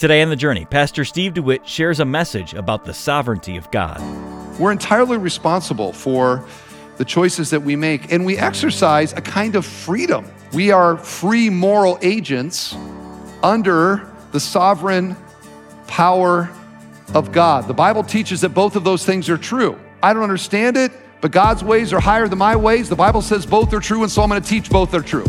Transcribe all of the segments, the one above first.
Today on The Journey, Pastor Steve DeWitt shares a message about the sovereignty of God. We're entirely responsible for the choices that we make, and we exercise a kind of freedom. We are free moral agents under the sovereign power of God. The Bible teaches that both of those things are true. I don't understand it, but God's ways are higher than my ways. The Bible says both are true, and so I'm going to teach both are true.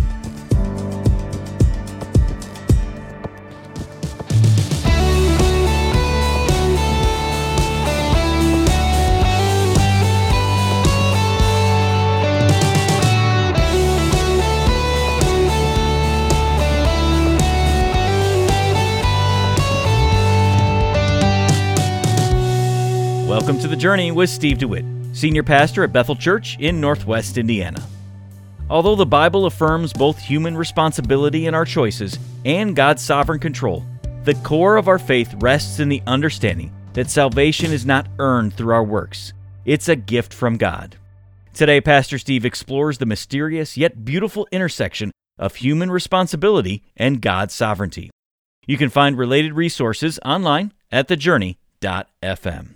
Welcome to The Journey with Steve DeWitt, Senior Pastor at Bethel Church in Northwest Indiana. Although the Bible affirms both human responsibility in our choices and God's sovereign control, the core of our faith rests in the understanding that salvation is not earned through our works, it's a gift from God. Today, Pastor Steve explores the mysterious yet beautiful intersection of human responsibility and God's sovereignty. You can find related resources online at thejourney.fm.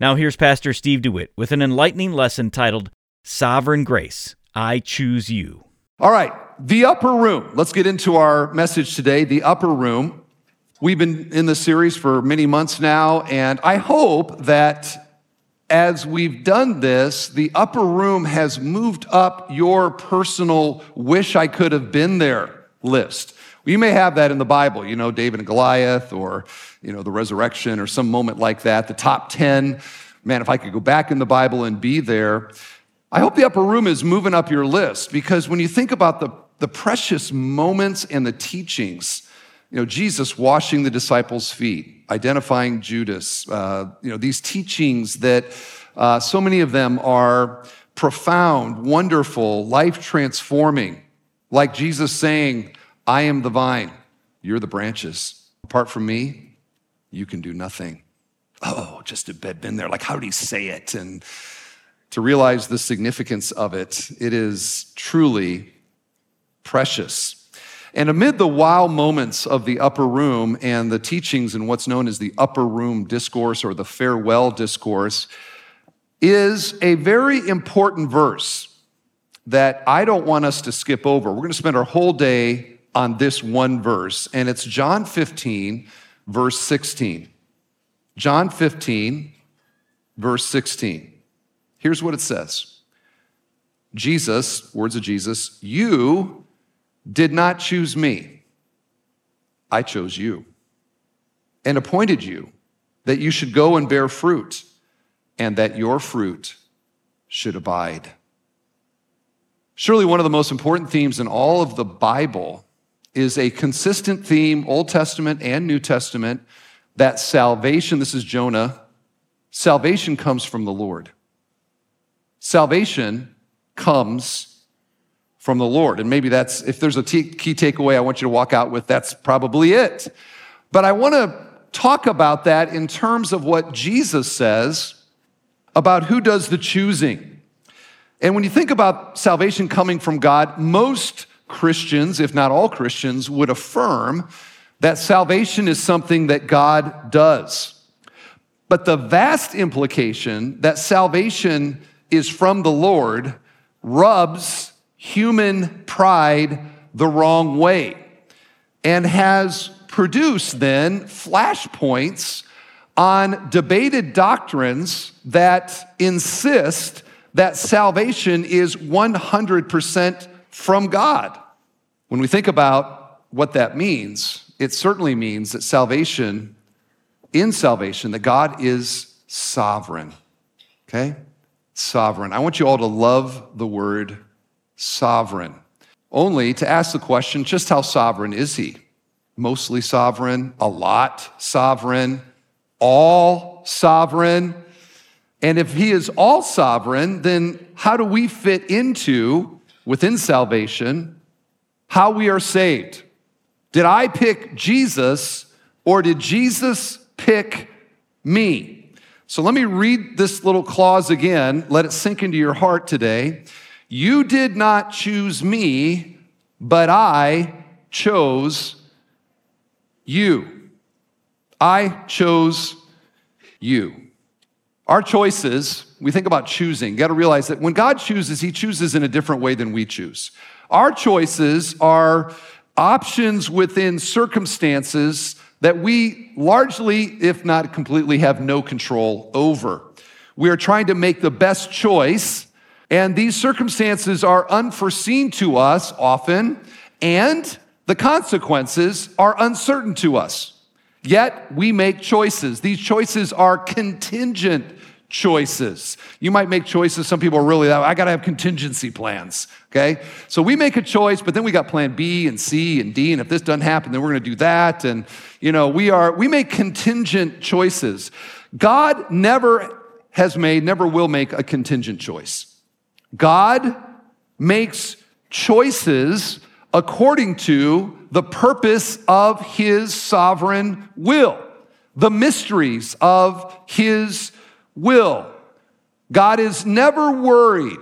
Now, here's Pastor Steve DeWitt with an enlightening lesson titled Sovereign Grace I Choose You. All right, the upper room. Let's get into our message today the upper room. We've been in this series for many months now, and I hope that as we've done this, the upper room has moved up your personal wish I could have been there list. You may have that in the Bible, you know, David and Goliath or, you know, the resurrection or some moment like that, the top 10. Man, if I could go back in the Bible and be there. I hope the upper room is moving up your list because when you think about the, the precious moments and the teachings, you know, Jesus washing the disciples' feet, identifying Judas, uh, you know, these teachings that uh, so many of them are profound, wonderful, life transforming, like Jesus saying, I am the vine, you're the branches. Apart from me, you can do nothing. Oh, just to have been there. Like, how did he say it? And to realize the significance of it, it is truly precious. And amid the wow moments of the upper room and the teachings in what's known as the upper room discourse or the farewell discourse, is a very important verse that I don't want us to skip over. We're going to spend our whole day on this one verse, and it's John 15, verse 16. John 15, verse 16. Here's what it says Jesus, words of Jesus, you did not choose me, I chose you and appointed you that you should go and bear fruit and that your fruit should abide. Surely, one of the most important themes in all of the Bible is a consistent theme, Old Testament and New Testament, that salvation, this is Jonah, salvation comes from the Lord. Salvation comes from the Lord. And maybe that's, if there's a t- key takeaway I want you to walk out with, that's probably it. But I want to talk about that in terms of what Jesus says about who does the choosing. And when you think about salvation coming from God, most Christians, if not all Christians, would affirm that salvation is something that God does. But the vast implication that salvation is from the Lord rubs human pride the wrong way and has produced then flashpoints on debated doctrines that insist that salvation is 100% from God. When we think about what that means, it certainly means that salvation, in salvation, that God is sovereign. Okay? Sovereign. I want you all to love the word sovereign. Only to ask the question just how sovereign is he? Mostly sovereign, a lot sovereign, all sovereign. And if he is all sovereign, then how do we fit into, within salvation, how we are saved? Did I pick Jesus or did Jesus pick me? So let me read this little clause again. Let it sink into your heart today. You did not choose me, but I chose you. I chose you. Our choices, we think about choosing, got to realize that when God chooses, He chooses in a different way than we choose. Our choices are options within circumstances that we largely, if not completely, have no control over. We are trying to make the best choice, and these circumstances are unforeseen to us often, and the consequences are uncertain to us. Yet we make choices. These choices are contingent choices. You might make choices. Some people are really that. I got to have contingency plans. Okay. So we make a choice, but then we got plan B and C and D. And if this doesn't happen, then we're going to do that. And, you know, we are, we make contingent choices. God never has made, never will make a contingent choice. God makes choices according to the purpose of his sovereign will, the mysteries of his will. God is never worried.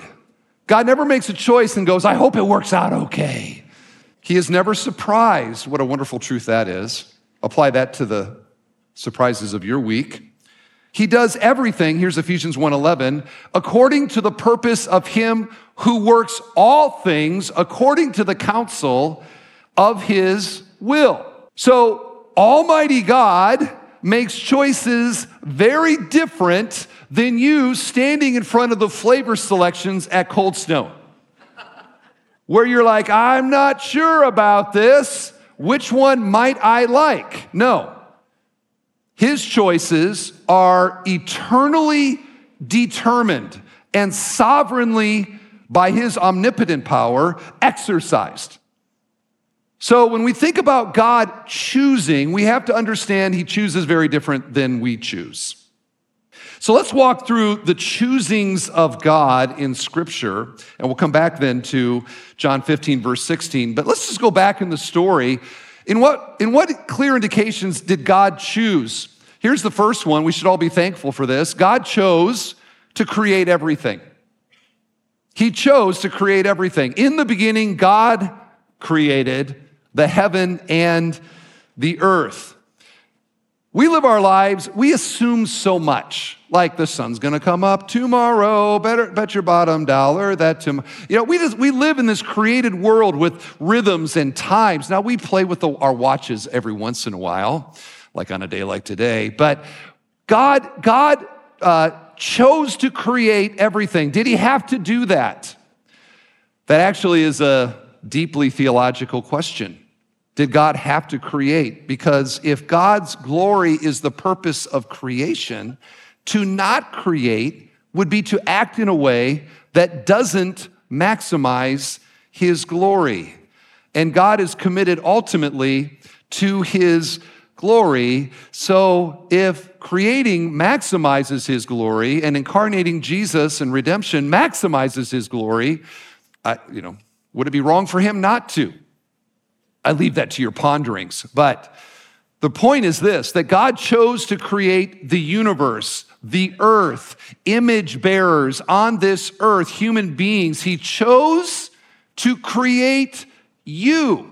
God never makes a choice and goes, I hope it works out okay. He is never surprised. What a wonderful truth that is. Apply that to the surprises of your week. He does everything, here's Ephesians 1:11, according to the purpose of him who works all things according to the counsel of his will. So, Almighty God makes choices very different than you standing in front of the flavor selections at Cold Stone. Where you're like, I'm not sure about this. Which one might I like? No. His choices are eternally determined and sovereignly, by his omnipotent power, exercised. So when we think about God choosing, we have to understand he chooses very different than we choose. So let's walk through the choosings of God in Scripture, and we'll come back then to John 15, verse 16. But let's just go back in the story in what, in what clear indications did God choose? Here's the first one. We should all be thankful for this. God chose to create everything. He chose to create everything. In the beginning, God created the heaven and the earth. We live our lives, we assume so much, like the sun's gonna come up tomorrow, better bet your bottom dollar that tomorrow. You know, we, just, we live in this created world with rhythms and times. Now, we play with the, our watches every once in a while, like on a day like today, but God, God uh, chose to create everything. Did he have to do that? That actually is a deeply theological question did God have to create? Because if God's glory is the purpose of creation, to not create would be to act in a way that doesn't maximize his glory. And God is committed ultimately to his glory. So if creating maximizes his glory and incarnating Jesus and redemption maximizes his glory, I, you know, would it be wrong for him not to? I leave that to your ponderings. But the point is this that God chose to create the universe, the earth, image bearers on this earth, human beings. He chose to create you.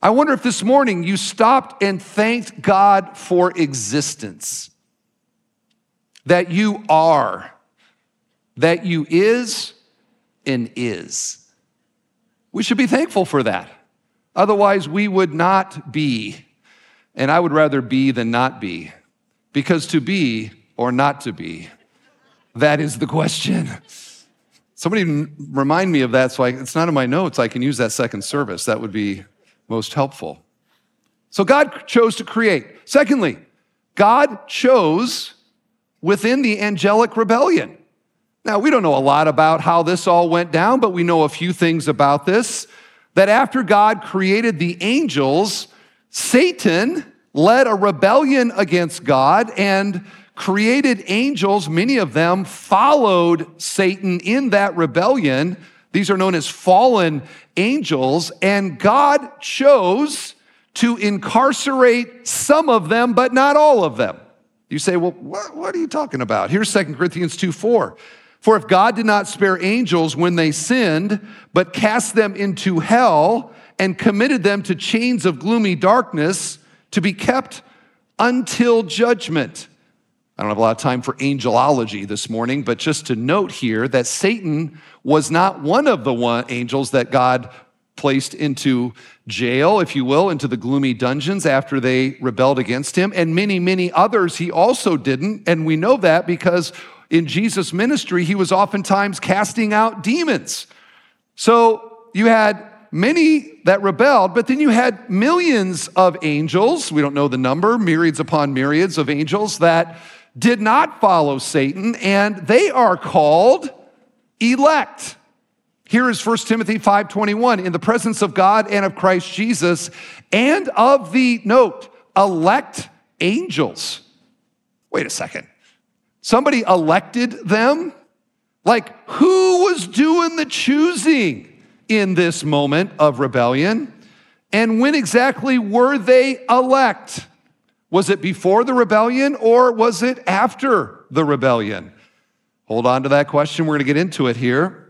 I wonder if this morning you stopped and thanked God for existence, that you are, that you is and is. We should be thankful for that. Otherwise, we would not be. And I would rather be than not be. Because to be or not to be, that is the question. Somebody remind me of that so I, it's not in my notes. I can use that second service. That would be most helpful. So God chose to create. Secondly, God chose within the angelic rebellion. Now, we don't know a lot about how this all went down, but we know a few things about this that after God created the angels, Satan led a rebellion against God and created angels. Many of them followed Satan in that rebellion. These are known as fallen angels, and God chose to incarcerate some of them, but not all of them. You say, well, what, what are you talking about? Here's 2 Corinthians 2 4. For if God did not spare angels when they sinned, but cast them into hell and committed them to chains of gloomy darkness to be kept until judgment. I don't have a lot of time for angelology this morning, but just to note here that Satan was not one of the one angels that God placed into jail, if you will, into the gloomy dungeons after they rebelled against him. And many, many others he also didn't. And we know that because in Jesus' ministry, he was oftentimes casting out demons. So you had many that rebelled, but then you had millions of angels. We don't know the number, myriads upon myriads of angels that did not follow Satan, and they are called elect. Here is 1 Timothy 5:21 in the presence of God and of Christ Jesus and of the note elect angels. Wait a second. Somebody elected them? Like who was doing the choosing in this moment of rebellion? And when exactly were they elect? Was it before the rebellion or was it after the rebellion? Hold on to that question. We're going to get into it here.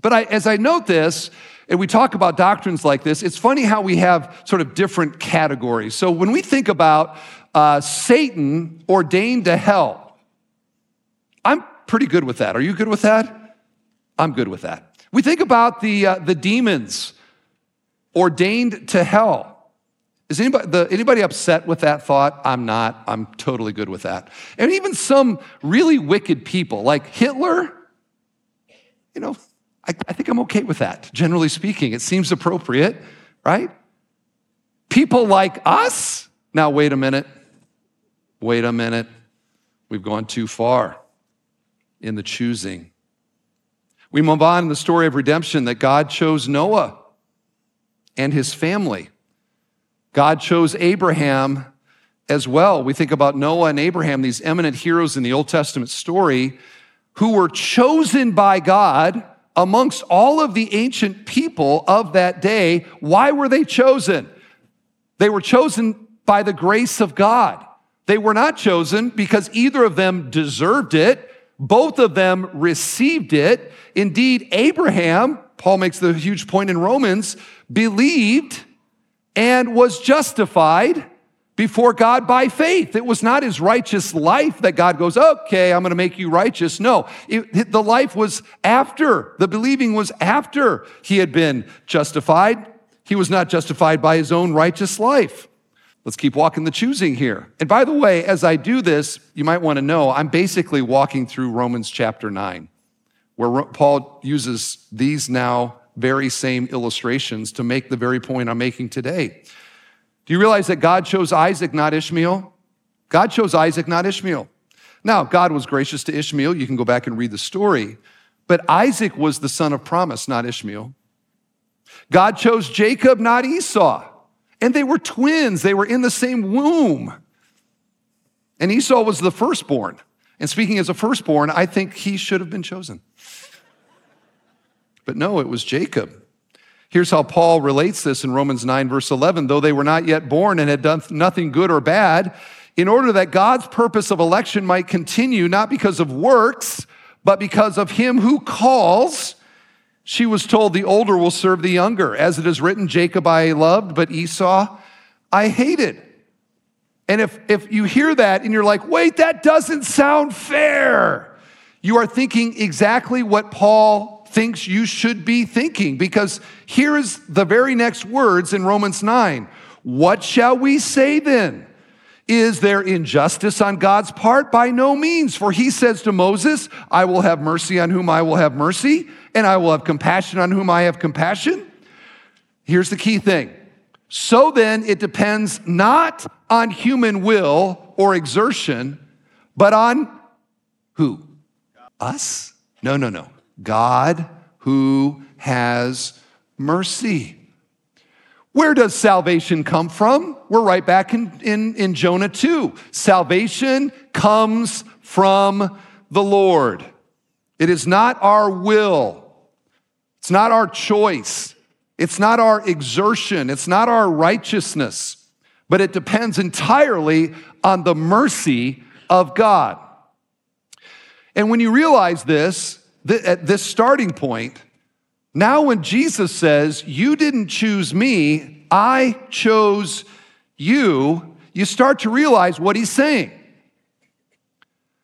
But I, as I note this, and we talk about doctrines like this, it's funny how we have sort of different categories. So when we think about uh, Satan ordained to hell, I'm pretty good with that. Are you good with that? I'm good with that. We think about the, uh, the demons ordained to hell. Is anybody, the, anybody upset with that thought? I'm not. I'm totally good with that. And even some really wicked people, like Hitler, you know, I, I think I'm okay with that, generally speaking. It seems appropriate, right? People like us, now wait a minute. Wait a minute. We've gone too far in the choosing. We move on in the story of redemption that God chose Noah and his family. God chose Abraham as well. We think about Noah and Abraham, these eminent heroes in the Old Testament story, who were chosen by God amongst all of the ancient people of that day. Why were they chosen? They were chosen by the grace of God. They were not chosen because either of them deserved it. Both of them received it. Indeed, Abraham, Paul makes the huge point in Romans, believed and was justified before God by faith. It was not his righteous life that God goes, okay, I'm going to make you righteous. No, it, the life was after, the believing was after he had been justified. He was not justified by his own righteous life. Let's keep walking the choosing here. And by the way, as I do this, you might want to know I'm basically walking through Romans chapter 9, where Paul uses these now very same illustrations to make the very point I'm making today. Do you realize that God chose Isaac, not Ishmael? God chose Isaac, not Ishmael. Now, God was gracious to Ishmael. You can go back and read the story. But Isaac was the son of promise, not Ishmael. God chose Jacob, not Esau. And they were twins, they were in the same womb. And Esau was the firstborn. And speaking as a firstborn, I think he should have been chosen. But no, it was Jacob. Here's how Paul relates this in Romans 9, verse 11. Though they were not yet born and had done nothing good or bad, in order that God's purpose of election might continue, not because of works, but because of him who calls, she was told, The older will serve the younger. As it is written, Jacob I loved, but Esau I hated. And if, if you hear that and you're like, wait, that doesn't sound fair, you are thinking exactly what Paul thinks you should be thinking because here is the very next words in Romans 9. What shall we say then? Is there injustice on God's part? By no means. For he says to Moses, I will have mercy on whom I will have mercy, and I will have compassion on whom I have compassion. Here's the key thing. So then, it depends not on human will or exertion, but on who? Us? No, no, no. God who has mercy. Where does salvation come from? We're right back in, in, in Jonah 2. Salvation comes from the Lord. It is not our will, it's not our choice, it's not our exertion, it's not our righteousness, but it depends entirely on the mercy of God. And when you realize this, at this starting point, now when Jesus says, You didn't choose me, I chose you, you start to realize what he's saying.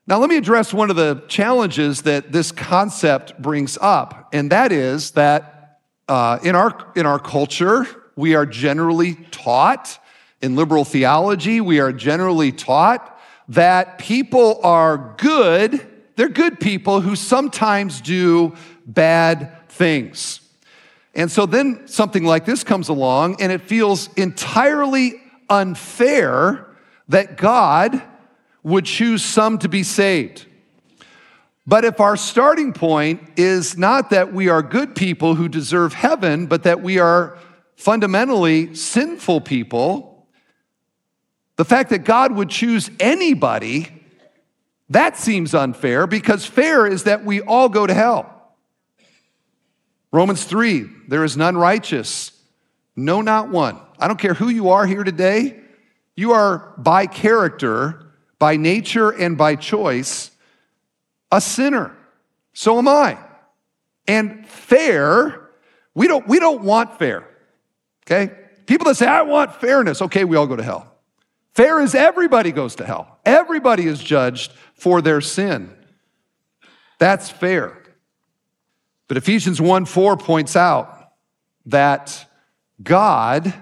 Now, let me address one of the challenges that this concept brings up, and that is that uh, in, our, in our culture, we are generally taught, in liberal theology, we are generally taught that people are good, they're good people who sometimes do bad things. And so then something like this comes along, and it feels entirely unfair that God would choose some to be saved. But if our starting point is not that we are good people who deserve heaven, but that we are fundamentally sinful people, the fact that God would choose anybody, that seems unfair because fair is that we all go to hell. Romans 3 there is none righteous, no, not one. I don't care who you are here today, you are by character by nature and by choice, a sinner. So am I. And fair, we don't, we don't want fair. Okay? People that say, I want fairness, okay, we all go to hell. Fair is everybody goes to hell. Everybody is judged for their sin. That's fair. But Ephesians 1 4 points out that God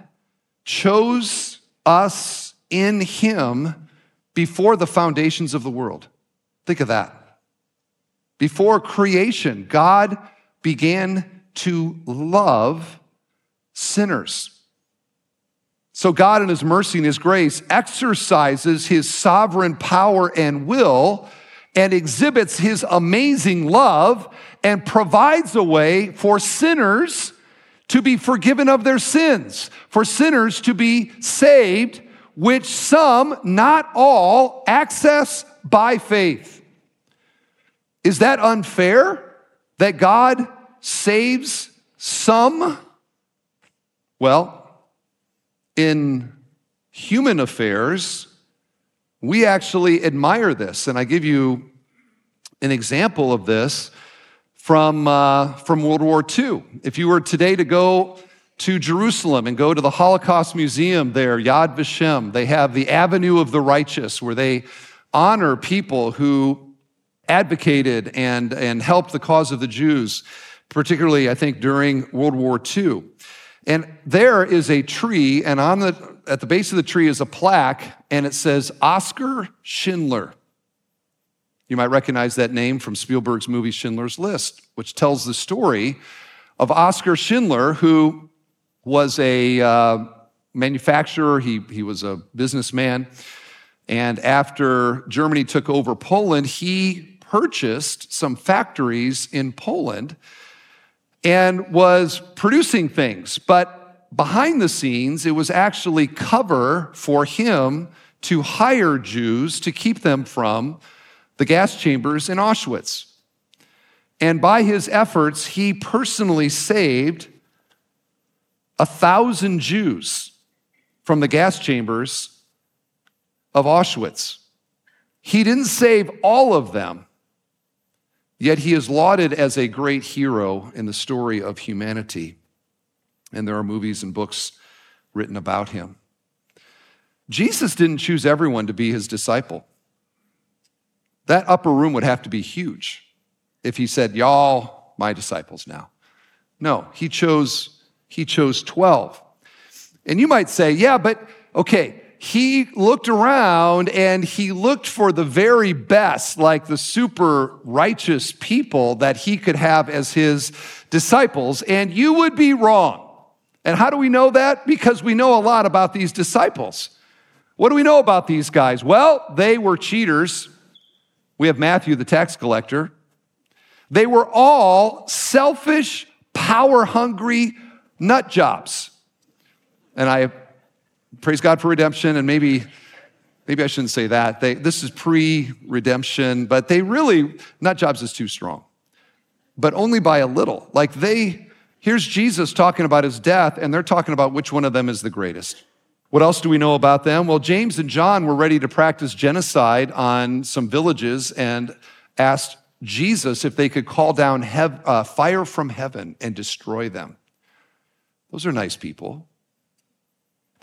chose us in Him before the foundations of the world. Think of that. Before creation, God began to love sinners. So, God, in His mercy and His grace, exercises His sovereign power and will and exhibits His amazing love and provides a way for sinners to be forgiven of their sins, for sinners to be saved which some, not all, access by faith. Is that unfair that God saves some? Well, in human affairs, we actually admire this. And I give you an example of this from, uh, from World War II. If you were today to go to Jerusalem and go to the Holocaust Museum there, Yad Vashem. They have the Avenue of the Righteous, where they honor people who advocated and, and helped the cause of the Jews, particularly, I think, during World War II. And there is a tree, and on the, at the base of the tree is a plaque, and it says Oscar Schindler. You might recognize that name from Spielberg's movie Schindler's List, which tells the story of Oscar Schindler, who was a uh, manufacturer, he, he was a businessman. And after Germany took over Poland, he purchased some factories in Poland and was producing things. But behind the scenes, it was actually cover for him to hire Jews to keep them from the gas chambers in Auschwitz. And by his efforts, he personally saved a thousand Jews from the gas chambers of Auschwitz. He didn't save all of them, yet he is lauded as a great hero in the story of humanity. And there are movies and books written about him. Jesus didn't choose everyone to be his disciple. That upper room would have to be huge if he said, Y'all, my disciples now. No, he chose he chose 12. And you might say, yeah, but okay, he looked around and he looked for the very best, like the super righteous people that he could have as his disciples, and you would be wrong. And how do we know that? Because we know a lot about these disciples. What do we know about these guys? Well, they were cheaters. We have Matthew, the tax collector. They were all selfish, power hungry, nut jobs. And I praise God for redemption, and maybe maybe I shouldn't say that. They, this is pre-redemption, but they really nut jobs is too strong, but only by a little. Like they, here's Jesus talking about his death, and they're talking about which one of them is the greatest. What else do we know about them? Well, James and John were ready to practice genocide on some villages and asked Jesus if they could call down hev- uh, fire from heaven and destroy them. Those are nice people.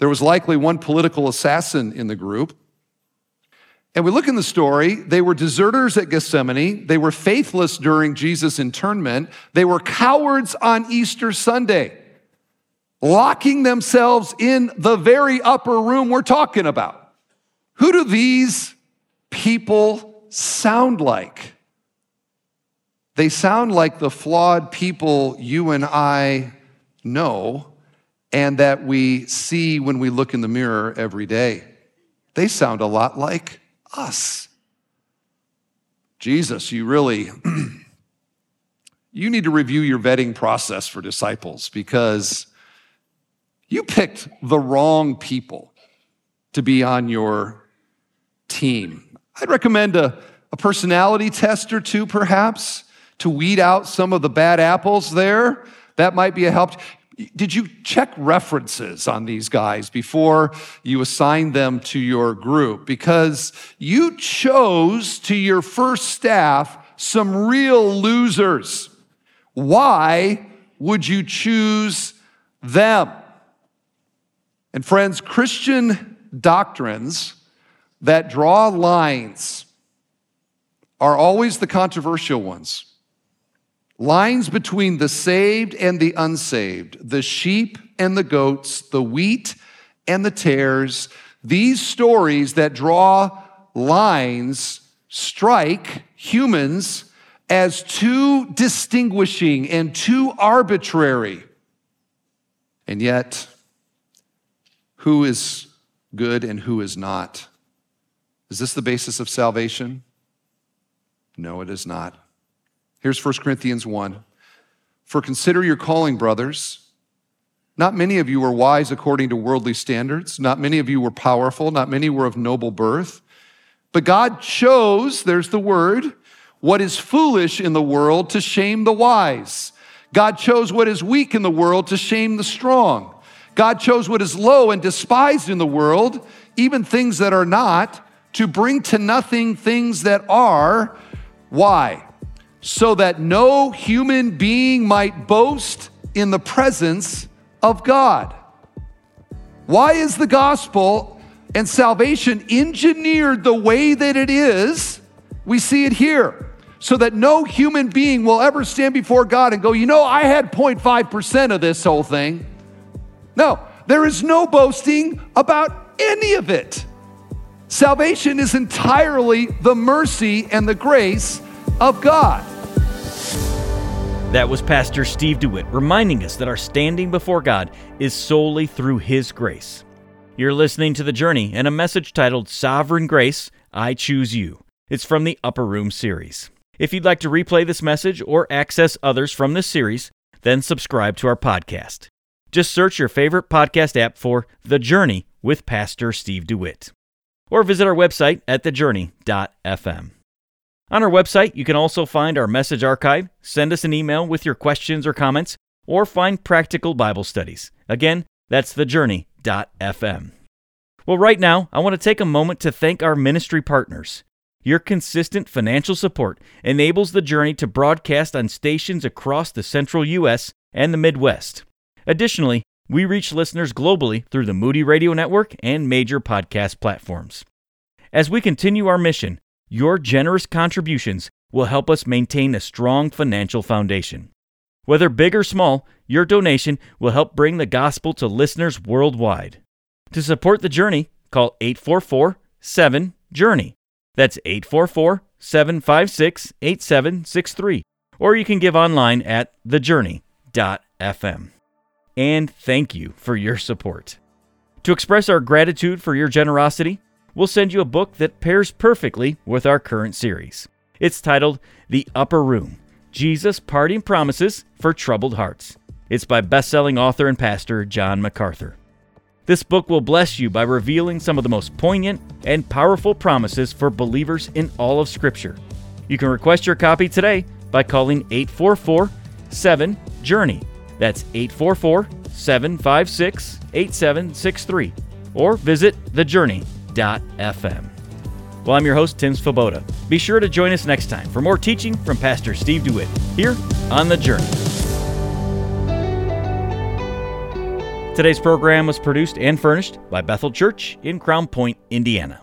There was likely one political assassin in the group. And we look in the story, they were deserters at Gethsemane. They were faithless during Jesus' internment. They were cowards on Easter Sunday, locking themselves in the very upper room we're talking about. Who do these people sound like? They sound like the flawed people you and I know and that we see when we look in the mirror every day. They sound a lot like us. Jesus, you really you need to review your vetting process for disciples because you picked the wrong people to be on your team. I'd recommend a, a personality test or two, perhaps, to weed out some of the bad apples there. That might be a help. Did you check references on these guys before you assigned them to your group? Because you chose to your first staff some real losers. Why would you choose them? And friends, Christian doctrines that draw lines are always the controversial ones lines between the saved and the unsaved, the sheep and the goats, the wheat and the tares. These stories that draw lines strike humans as too distinguishing and too arbitrary. And yet, who is good and who is not? Is this the basis of salvation? No, it is not. Here's 1 Corinthians 1. For consider your calling, brothers. Not many of you were wise according to worldly standards. Not many of you were powerful. Not many were of noble birth. But God chose, there's the word, what is foolish in the world to shame the wise. God chose what is weak in the world to shame the strong. God chose what is low and despised in the world, even things that are not, to bring to nothing things that are. Why? So that no human being might boast in the presence of God. Why is the gospel and salvation engineered the way that it is? We see it here. So that no human being will ever stand before God and go, you know, I had 0.5% of this whole thing. No, there is no boasting about any of it. Salvation is entirely the mercy and the grace of God. That was Pastor Steve DeWitt reminding us that our standing before God is solely through His grace. You're listening to The Journey and a message titled Sovereign Grace, I Choose You. It's from the Upper Room series. If you'd like to replay this message or access others from this series, then subscribe to our podcast. Just search your favorite podcast app for The Journey with Pastor Steve DeWitt. Or visit our website at thejourney.fm. On our website, you can also find our message archive, send us an email with your questions or comments, or find practical Bible studies. Again, that's thejourney.fm. Well, right now, I want to take a moment to thank our ministry partners. Your consistent financial support enables the journey to broadcast on stations across the central U.S. and the Midwest. Additionally, we reach listeners globally through the Moody Radio Network and major podcast platforms. As we continue our mission, your generous contributions will help us maintain a strong financial foundation. Whether big or small, your donation will help bring the gospel to listeners worldwide. To support the journey, call 844 7 Journey. That's 844 756 8763. Or you can give online at thejourney.fm. And thank you for your support. To express our gratitude for your generosity, we'll send you a book that pairs perfectly with our current series. It's titled The Upper Room Jesus' Parting Promises for Troubled Hearts. It's by best-selling author and pastor John MacArthur. This book will bless you by revealing some of the most poignant and powerful promises for believers in all of Scripture. You can request your copy today by calling 844 7 Journey. That's 844 756 8763. Or visit thejourney.com FM. Well, I'm your host, Tim Svoboda. Be sure to join us next time for more teaching from Pastor Steve DeWitt here on The Journey. Today's program was produced and furnished by Bethel Church in Crown Point, Indiana.